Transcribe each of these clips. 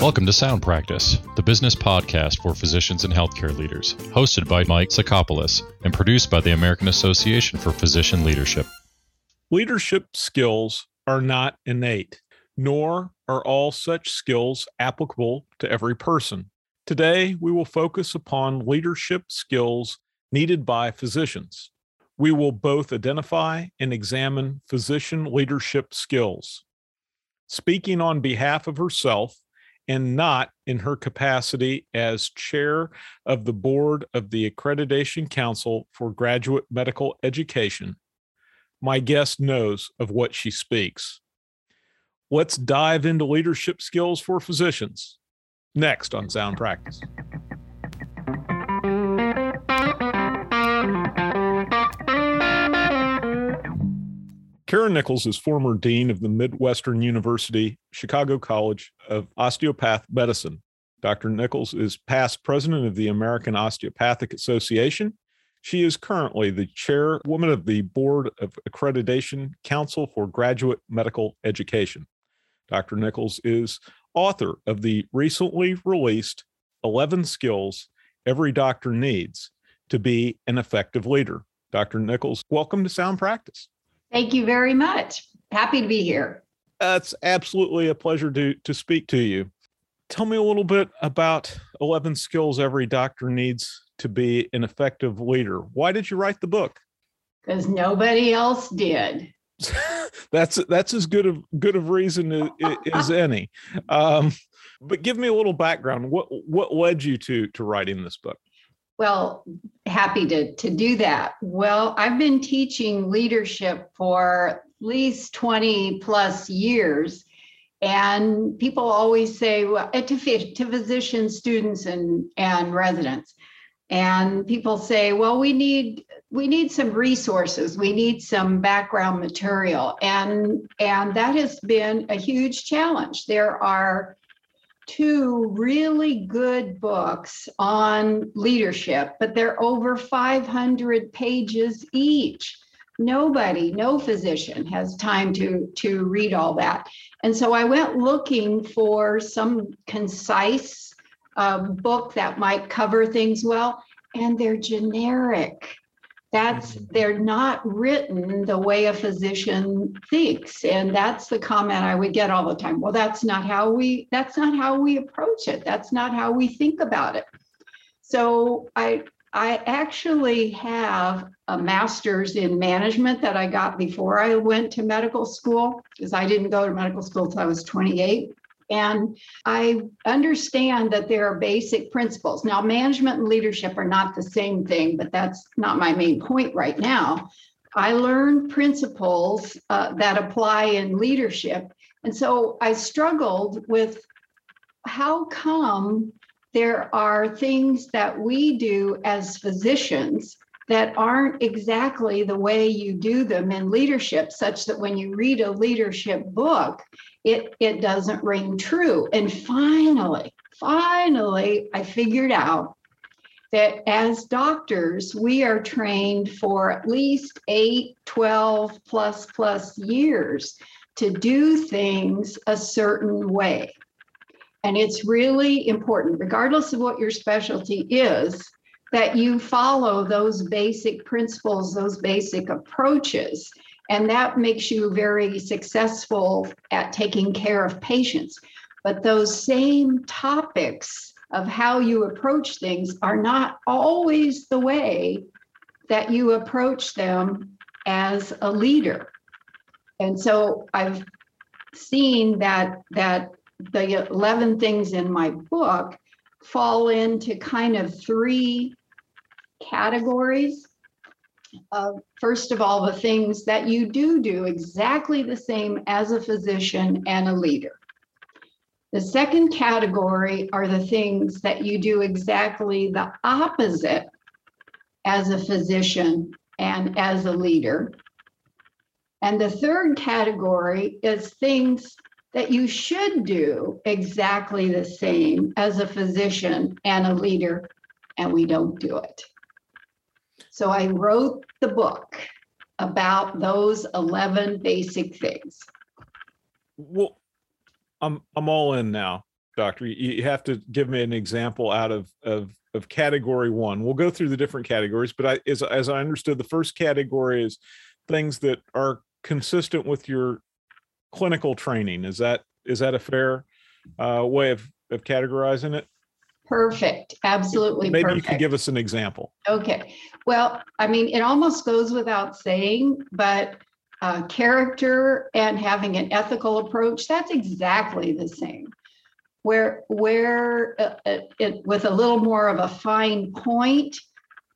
Welcome to Sound Practice, the business podcast for physicians and healthcare leaders, hosted by Mike Sacopulos and produced by the American Association for Physician Leadership. Leadership skills are not innate, nor are all such skills applicable to every person. Today, we will focus upon leadership skills needed by physicians. We will both identify and examine physician leadership skills. Speaking on behalf of herself, and not in her capacity as chair of the board of the Accreditation Council for Graduate Medical Education. My guest knows of what she speaks. Let's dive into leadership skills for physicians next on Sound Practice. Karen Nichols is former dean of the Midwestern University Chicago College of Osteopath Medicine. Dr. Nichols is past president of the American Osteopathic Association. She is currently the chairwoman of the Board of Accreditation Council for Graduate Medical Education. Dr. Nichols is author of the recently released 11 Skills Every Doctor Needs to Be an Effective Leader. Dr. Nichols, welcome to Sound Practice. Thank you very much. Happy to be here. it's absolutely a pleasure to to speak to you. Tell me a little bit about 11 skills every doctor needs to be an effective leader. Why did you write the book? Because nobody else did. that's that's as good of good of reason as, as any. Um, but give me a little background. What what led you to to writing this book? Well, happy to, to do that. Well, I've been teaching leadership for at least 20 plus years. And people always say, well, eh, to, to physicians, students, and, and residents. And people say, well, we need we need some resources we need some background material and and that has been a huge challenge there are two really good books on leadership, but they're over 500 pages each. Nobody, no physician has time to, to read all that. And so I went looking for some concise uh, book that might cover things well, and they're generic that's mm-hmm. they're not written the way a physician thinks and that's the comment i would get all the time. Well that's not how we that's not how we approach it. That's not how we think about it. So i i actually have a master's in management that i got before i went to medical school because i didn't go to medical school until i was 28 and I understand that there are basic principles. Now, management and leadership are not the same thing, but that's not my main point right now. I learned principles uh, that apply in leadership. And so I struggled with how come there are things that we do as physicians that aren't exactly the way you do them in leadership, such that when you read a leadership book, it, it doesn't ring true. And finally, finally, I figured out that as doctors, we are trained for at least 8, 12 plus plus years to do things a certain way. And it's really important, regardless of what your specialty is, that you follow those basic principles, those basic approaches. And that makes you very successful at taking care of patients. But those same topics of how you approach things are not always the way that you approach them as a leader. And so I've seen that that the 11 things in my book fall into kind of three categories. Uh, first of all, the things that you do do exactly the same as a physician and a leader. The second category are the things that you do exactly the opposite as a physician and as a leader. And the third category is things that you should do exactly the same as a physician and a leader, and we don't do it. So I wrote the book about those 11 basic things. Well, I'm I'm all in now, doctor. You have to give me an example out of of of category one. We'll go through the different categories, but I, as as I understood, the first category is things that are consistent with your clinical training. Is that is that a fair uh, way of of categorizing it? Perfect. Absolutely. Maybe perfect. you could give us an example. Okay. Well, I mean, it almost goes without saying, but uh, character and having an ethical approach, that's exactly the same. Where, where uh, uh, it, with a little more of a fine point,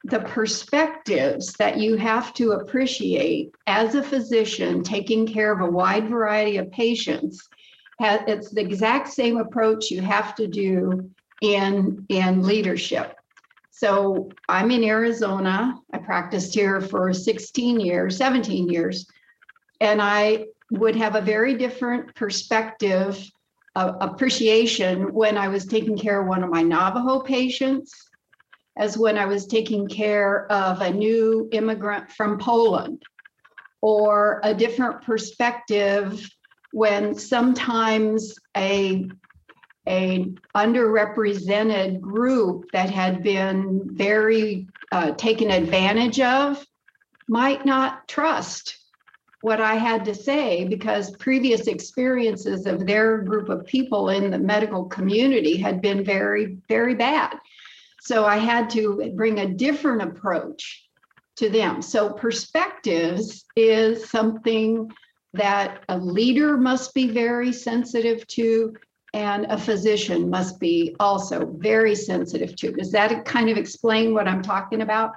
the perspectives that you have to appreciate as a physician taking care of a wide variety of patients, it's the exact same approach you have to do in, in leadership. So I'm in Arizona. I practiced here for 16 years, 17 years, and I would have a very different perspective, uh, appreciation when I was taking care of one of my Navajo patients, as when I was taking care of a new immigrant from Poland, or a different perspective when sometimes a a underrepresented group that had been very uh, taken advantage of might not trust what I had to say because previous experiences of their group of people in the medical community had been very, very bad. So I had to bring a different approach to them. So perspectives is something that a leader must be very sensitive to and a physician must be also very sensitive to. Does that kind of explain what I'm talking about?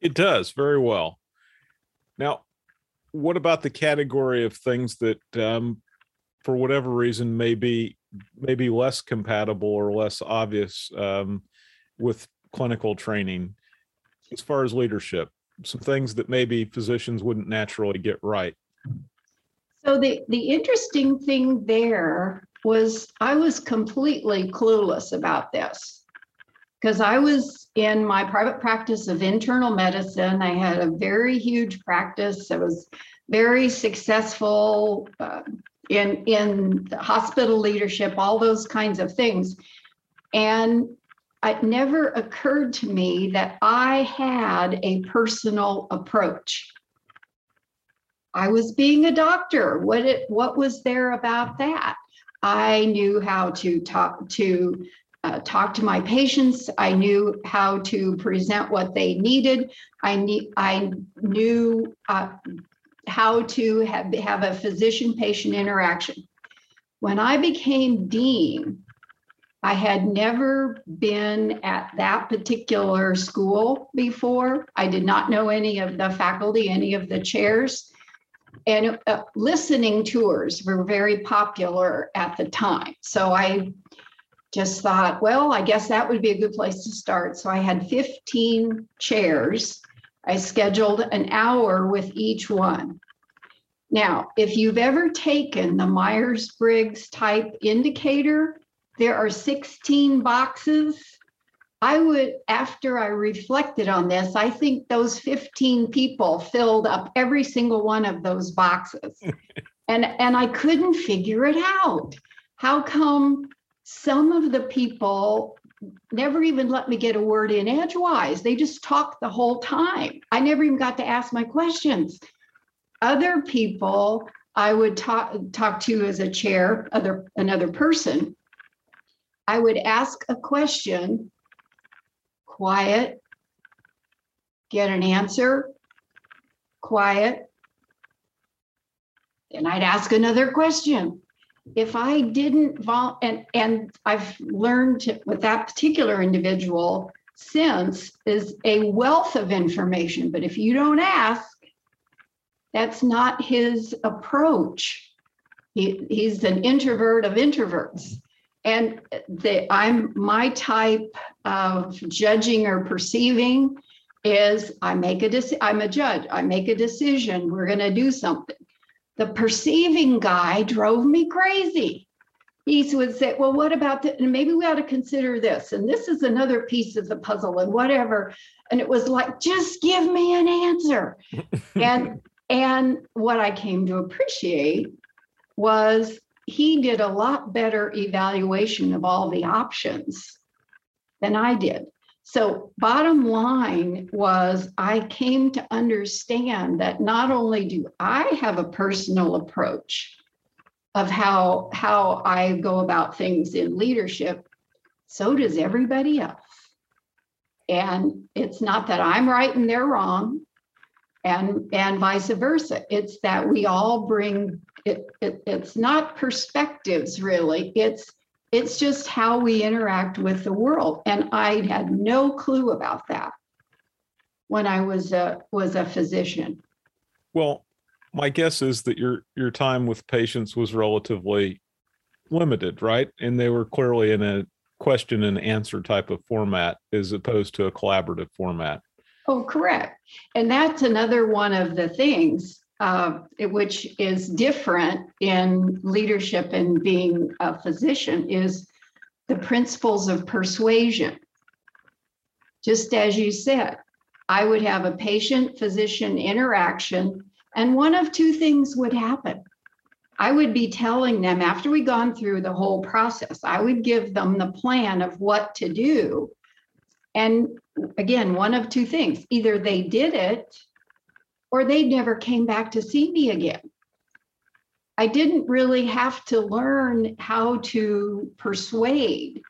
It does very well. Now, what about the category of things that, um, for whatever reason, may be maybe less compatible or less obvious um, with clinical training as far as leadership? Some things that maybe physicians wouldn't naturally get right. So the the interesting thing there was I was completely clueless about this because I was in my private practice of internal medicine. I had a very huge practice. I was very successful uh, in in hospital leadership, all those kinds of things, and it never occurred to me that I had a personal approach. I was being a doctor. What it what was there about that? I knew how to talk to uh, talk to my patients. I knew how to present what they needed. I need I knew uh, how to have, have a physician-patient interaction. When I became dean, I had never been at that particular school before. I did not know any of the faculty, any of the chairs and uh, listening tours were very popular at the time. So I just thought, well, I guess that would be a good place to start. So I had 15 chairs. I scheduled an hour with each one. Now, if you've ever taken the Myers Briggs type indicator, there are 16 boxes I would, after I reflected on this, I think those 15 people filled up every single one of those boxes. and and I couldn't figure it out. How come some of the people never even let me get a word in edgewise? They just talked the whole time. I never even got to ask my questions. Other people I would talk talk to as a chair, other another person. I would ask a question quiet, get an answer, quiet. And I'd ask another question. If I didn't vol and and I've learned to, with that particular individual since is a wealth of information, but if you don't ask, that's not his approach. He, he's an introvert of introverts and the i'm my type of judging or perceiving is i make a decision i'm a judge i make a decision we're going to do something. The perceiving guy drove me crazy. He would say well what about that and maybe we ought to consider this and this is another piece of the puzzle and whatever. And it was like just give me an answer. And and what i came to appreciate was he did a lot better evaluation of all the options than I did. So, bottom line was, I came to understand that not only do I have a personal approach of how, how I go about things in leadership, so does everybody else. And it's not that I'm right and they're wrong, and, and vice versa. It's that we all bring it, it it's not perspectives really. It's it's just how we interact with the world. And I had no clue about that when I was a was a physician. Well, my guess is that your your time with patients was relatively limited, right? And they were clearly in a question and answer type of format as opposed to a collaborative format. Oh, correct. And that's another one of the things uh, which is different in leadership and being a physician, is the principles of persuasion. Just as you said, I would have a patient physician interaction, and one of two things would happen. I would be telling them after we gone through the whole process, I would give them the plan of what to do. And again, one of two things either they did it or they never came back to see me again. I didn't really have to learn how to persuade.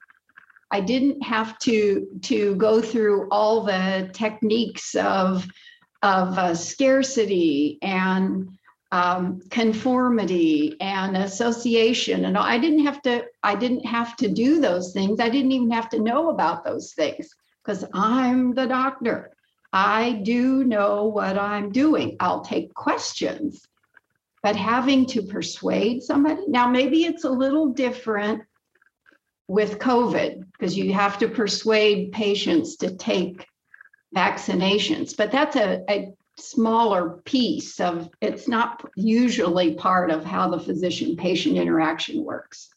I didn't have to to go through all the techniques of of uh, scarcity and um, conformity and association and I didn't have to I didn't have to do those things. I didn't even have to know about those things because I'm the doctor. I do know what I'm doing. I'll take questions, but having to persuade somebody, now maybe it's a little different with COVID because you have to persuade patients to take vaccinations, but that's a, a smaller piece of it's not usually part of how the physician patient interaction works.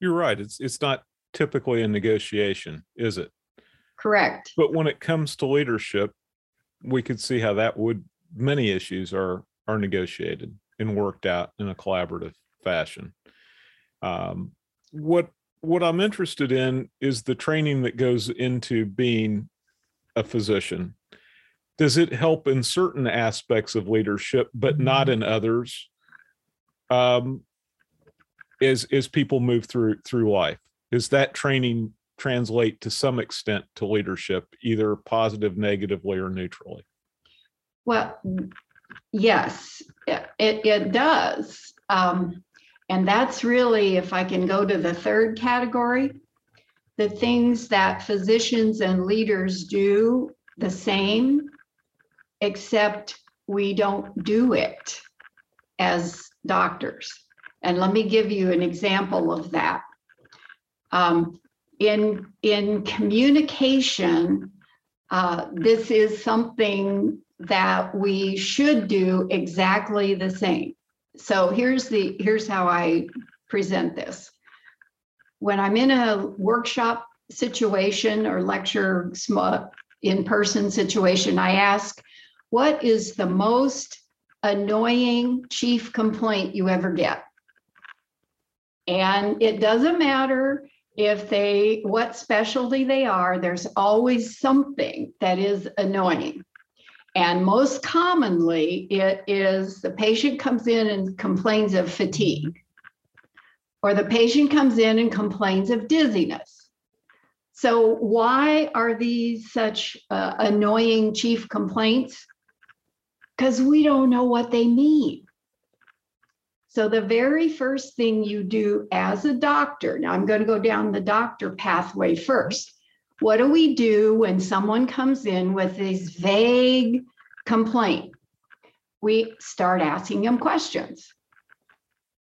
You're right. It's it's not typically a negotiation, is it? Correct. But when it comes to leadership, we could see how that would many issues are are negotiated and worked out in a collaborative fashion. Um, what what I'm interested in is the training that goes into being a physician. Does it help in certain aspects of leadership, but not mm-hmm. in others? Um, as as people move through through life, is that training translate to some extent to leadership, either positive, negatively, or neutrally? Well, yes, it, it does. Um, and that's really, if I can go to the third category, the things that physicians and leaders do the same, except we don't do it as doctors. And let me give you an example of that. Um, in in communication, uh, this is something that we should do exactly the same. So here's the here's how I present this. When I'm in a workshop situation or lecture in-person situation, I ask, what is the most annoying chief complaint you ever get? And it doesn't matter if they what specialty they are there's always something that is annoying. And most commonly it is the patient comes in and complains of fatigue. Or the patient comes in and complains of dizziness. So why are these such uh, annoying chief complaints? Because we don't know what they mean so, the very first thing you do as a doctor, now I'm going to go down the doctor pathway first. What do we do when someone comes in with this vague complaint? We start asking them questions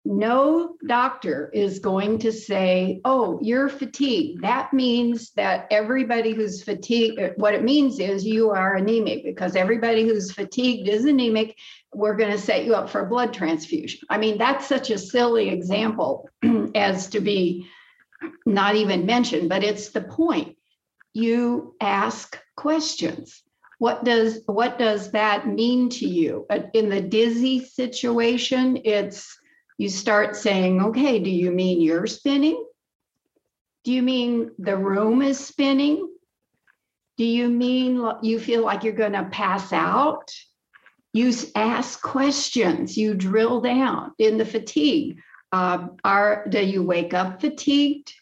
no doctor is going to say, oh, you're fatigued. That means that everybody who's fatigued, uh, what it means is you are anemic because everybody who's fatigued is anemic. We're going to set you up for a blood transfusion. I mean, that's such a silly example as to be not even mentioned, but it's the point. You ask questions. What does what does that mean to you? Uh, in the dizzy situation, it's you start saying, okay, do you mean you're spinning? Do you mean the room is spinning? Do you mean you feel like you're going to pass out? You ask questions, you drill down in the fatigue. Uh, are do you wake up fatigued?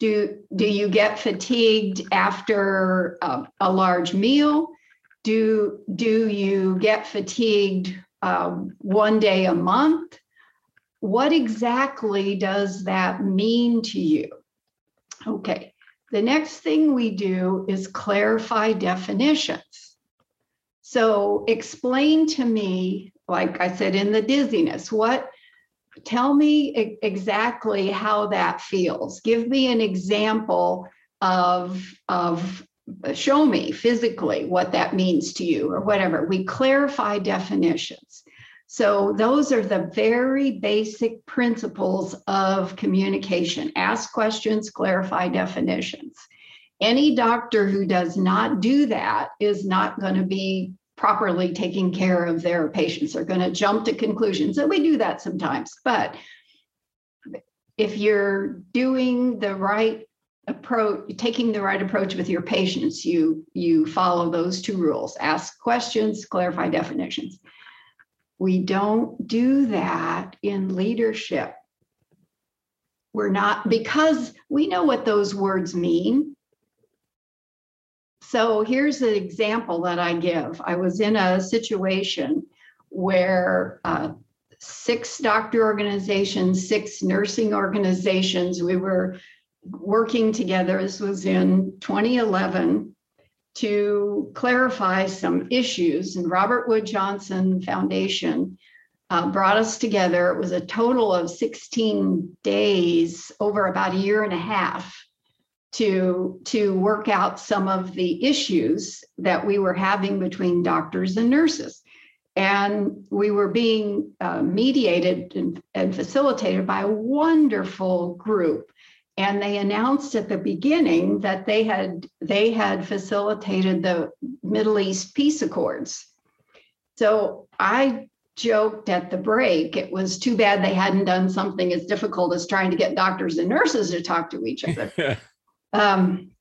Do do you get fatigued after a, a large meal? Do do you get fatigued um, one day a month? What exactly does that mean to you? Okay, the next thing we do is clarify definitions. So explain to me, like I said in the dizziness, what tell me exactly how that feels. Give me an example of of show me physically what that means to you or whatever. We clarify definitions. So, those are the very basic principles of communication ask questions, clarify definitions. Any doctor who does not do that is not going to be properly taking care of their patients. They're going to jump to conclusions. And we do that sometimes. But if you're doing the right approach taking the right approach with your patients you you follow those two rules ask questions clarify definitions we don't do that in leadership. We're not, because we know what those words mean. So here's an example that I give. I was in a situation where uh, six doctor organizations, six nursing organizations, we were working together. This was in 2011 to clarify some issues. And Robert Wood Johnson Foundation uh, brought us together. It was a total of 16 days over about a year and a half to, to work out some of the issues that we were having between doctors and nurses. And we were being uh, mediated and, and facilitated by a wonderful group and they announced at the beginning that they had they had facilitated the Middle East peace accords. So I joked at the break it was too bad they hadn't done something as difficult as trying to get doctors and nurses to talk to each other. um,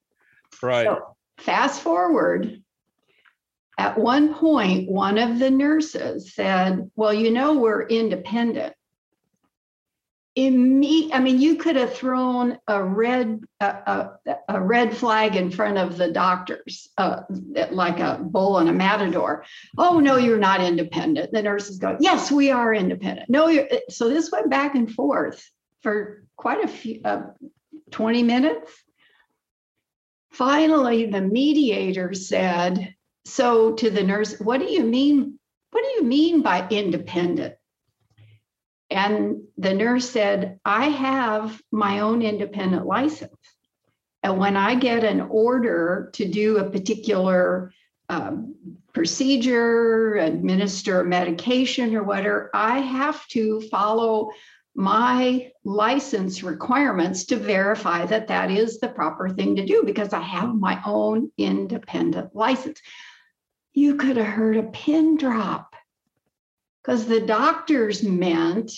right. So fast forward. At one point, one of the nurses said, Well, you know, we're independent imme- I mean, you could have thrown a red a, a, a, red flag in front of the doctors, uh, like a bull and a matador. Oh no, you're not independent. The nurses go, yes, we are independent. No, you're. So this went back and forth for quite a few, uh, twenty minutes. Finally, the mediator said, "So to the nurse, what do you mean? What do you mean by independent?" And the nurse said, I have my own independent license. And when I get an order to do a particular um, procedure, administer medication or whatever, I have to follow my license requirements to verify that that is the proper thing to do because I have my own independent license. You could have heard a pin drop because the doctors meant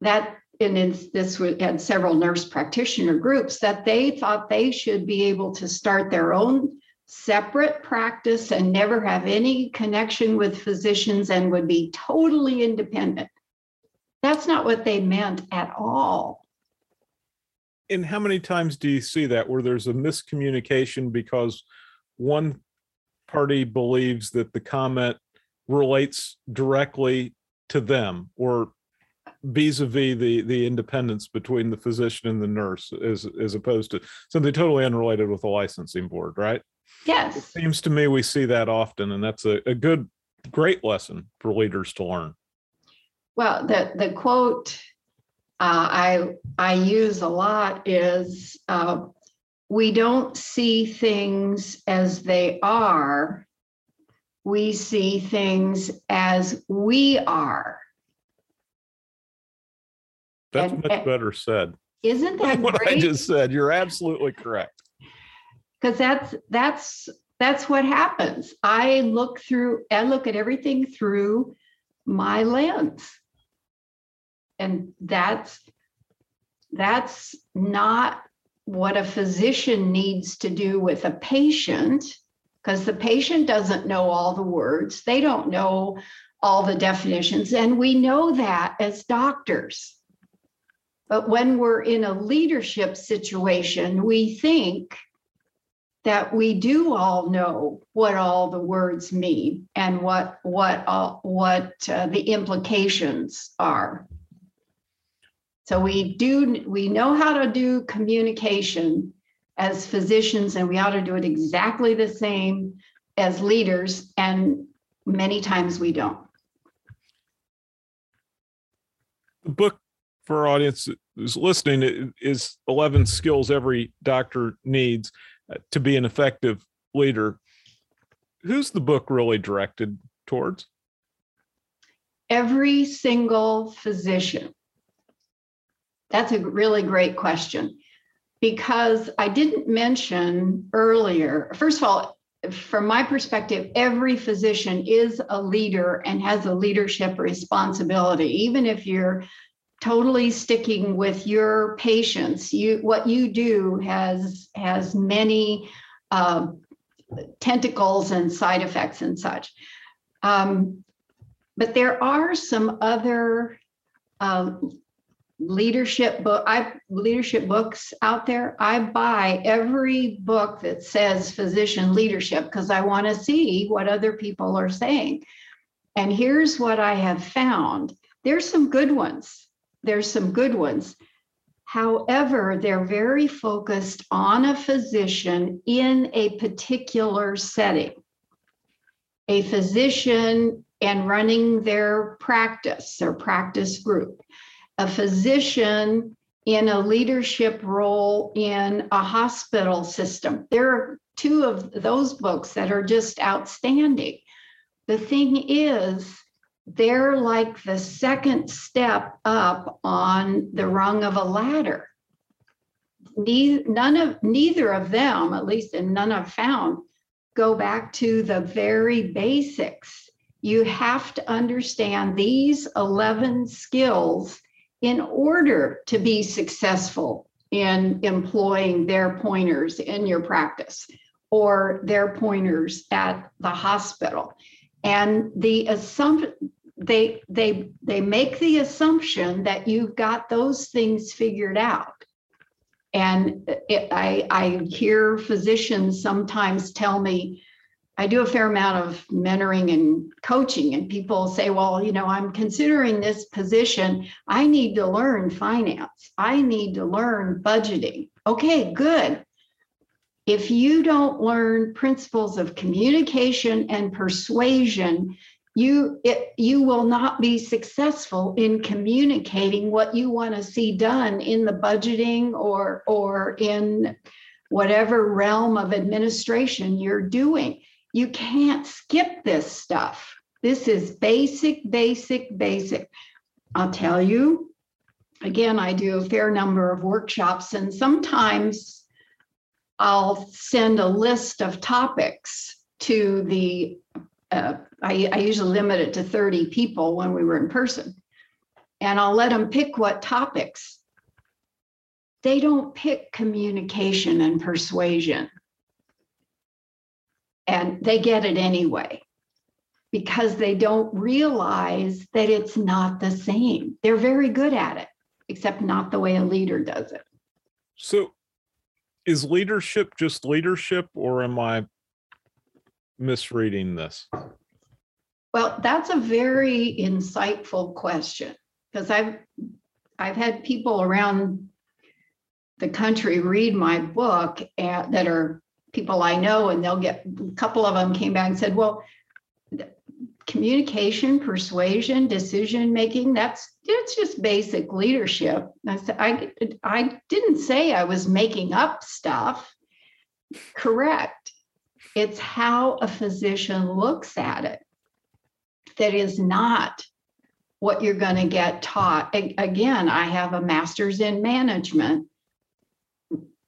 that and this had several nurse practitioner groups that they thought they should be able to start their own separate practice and never have any connection with physicians and would be totally independent. That's not what they meant at all. And how many times do you see that where there's a miscommunication because one party believes that the comment relates directly to them or vis-a-vis the the independence between the physician and the nurse as as opposed to something totally unrelated with the licensing board right? Yes. It seems to me we see that often and that's a, a good great lesson for leaders to learn. Well the the quote uh, i i use a lot is uh, we don't see things as they are we see things as we are. That's and, much better said. Isn't that what great? I just said? You're absolutely correct. Because that's that's that's what happens. I look through, I look at everything through my lens. and that's that's not what a physician needs to do with a patient because the patient doesn't know all the words. They don't know all the definitions. And we know that as doctors. But when we're in a leadership situation we think that we do all know what all the words mean and what what all, what uh, the implications are. So we do we know how to do communication as physicians and we ought to do it exactly the same as leaders and many times we don't. The book for our audience who's listening is 11 skills every doctor needs uh, to be an effective leader. Who's the book really directed towards? Every single physician. That's a really great question because I didn't mention earlier. First of all, from my perspective, every physician is a leader and has a leadership responsibility, even if you're totally sticking with your patients you what you do has has many uh, tentacles and side effects and such um, but there are some other uh, leadership book i leadership books out there i buy every book that says physician leadership because i want to see what other people are saying and here's what i have found there's some good ones there's some good ones. However, they're very focused on a physician in a particular setting. A physician and running their practice, their practice group. A physician in a leadership role in a hospital system. There are two of those books that are just outstanding. The thing is, they're like the second step up on the rung of a ladder. none of neither of them, at least and none I've found, go back to the very basics. You have to understand these 11 skills in order to be successful in employing their pointers in your practice or their pointers at the hospital. And the assumption they they they make the assumption that you've got those things figured out and it, I, I hear physicians sometimes tell me i do a fair amount of mentoring and coaching and people say well you know i'm considering this position. I need to learn finance. I need to learn budgeting. Okay good. If you don't learn principles of communication and persuasion you it, you will not be successful in communicating what you want to see done in the budgeting or or in whatever realm of administration you're doing you can't skip this stuff this is basic basic basic i'll tell you again i do a fair number of workshops and sometimes i'll send a list of topics to the uh, I, I usually limit it to 30 people when we were in person. And I'll let them pick what topics. They don't pick communication and persuasion. And they get it anyway because they don't realize that it's not the same. They're very good at it, except not the way a leader does it. So, is leadership just leadership, or am I misreading this? Well, that's a very insightful question because I've I've had people around the country read my book and, that are people I know, and they'll get a couple of them came back and said, "Well, communication, persuasion, decision making that's it's just basic leadership." I said, "I I didn't say I was making up stuff." Correct. It's how a physician looks at it that is not what you're going to get taught. Again, I have a master's in management.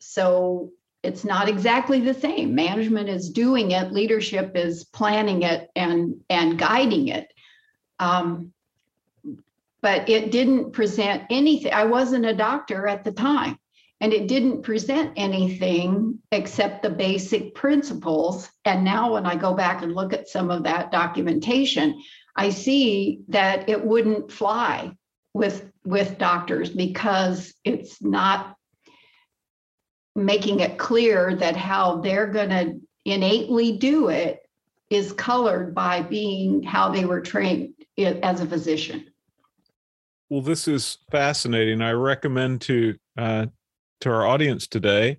So it's not exactly the same. Management is doing it, leadership is planning it and, and guiding it. Um, but it didn't present anything. I wasn't a doctor at the time, and it didn't present anything except the basic principles. And now, when I go back and look at some of that documentation, I see that it wouldn't fly with with doctors because it's not making it clear that how they're going to innately do it is colored by being how they were trained as a physician. Well, this is fascinating. I recommend to uh, to our audience today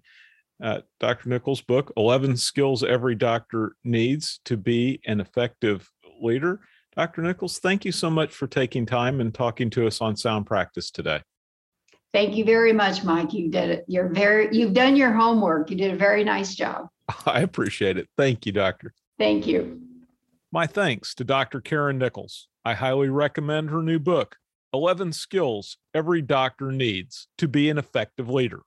uh, Dr. Nichols' book, 11 Skills Every Doctor Needs to Be an Effective Leader. Dr. Nichols, thank you so much for taking time and talking to us on sound practice today. Thank you very much, Mike. You did it. You're very you've done your homework. You did a very nice job. I appreciate it. Thank you, doctor. Thank you. My thanks to Dr. Karen Nichols. I highly recommend her new book, 11 Skills Every Doctor Needs to Be an Effective Leader.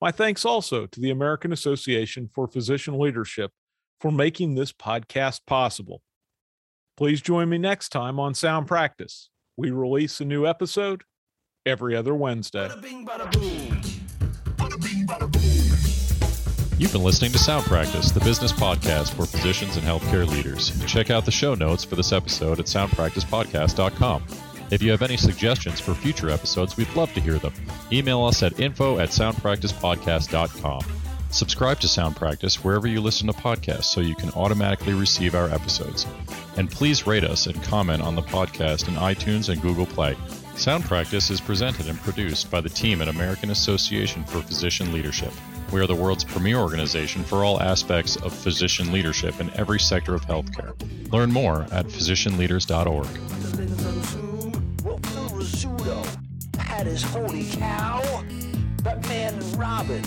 My thanks also to the American Association for Physician Leadership for making this podcast possible. Please join me next time on Sound Practice. We release a new episode every other Wednesday. You've been listening to Sound Practice, the business podcast for physicians and healthcare leaders. Check out the show notes for this episode at soundpracticepodcast.com. If you have any suggestions for future episodes, we'd love to hear them. Email us at info at soundpracticepodcast.com. Subscribe to Sound Practice wherever you listen to podcasts so you can automatically receive our episodes. And please rate us and comment on the podcast in iTunes and Google Play. Sound Practice is presented and produced by the team at American Association for Physician Leadership. We are the world's premier organization for all aspects of physician leadership in every sector of healthcare. Learn more at physicianleaders.org. Holy cow! Batman and Robin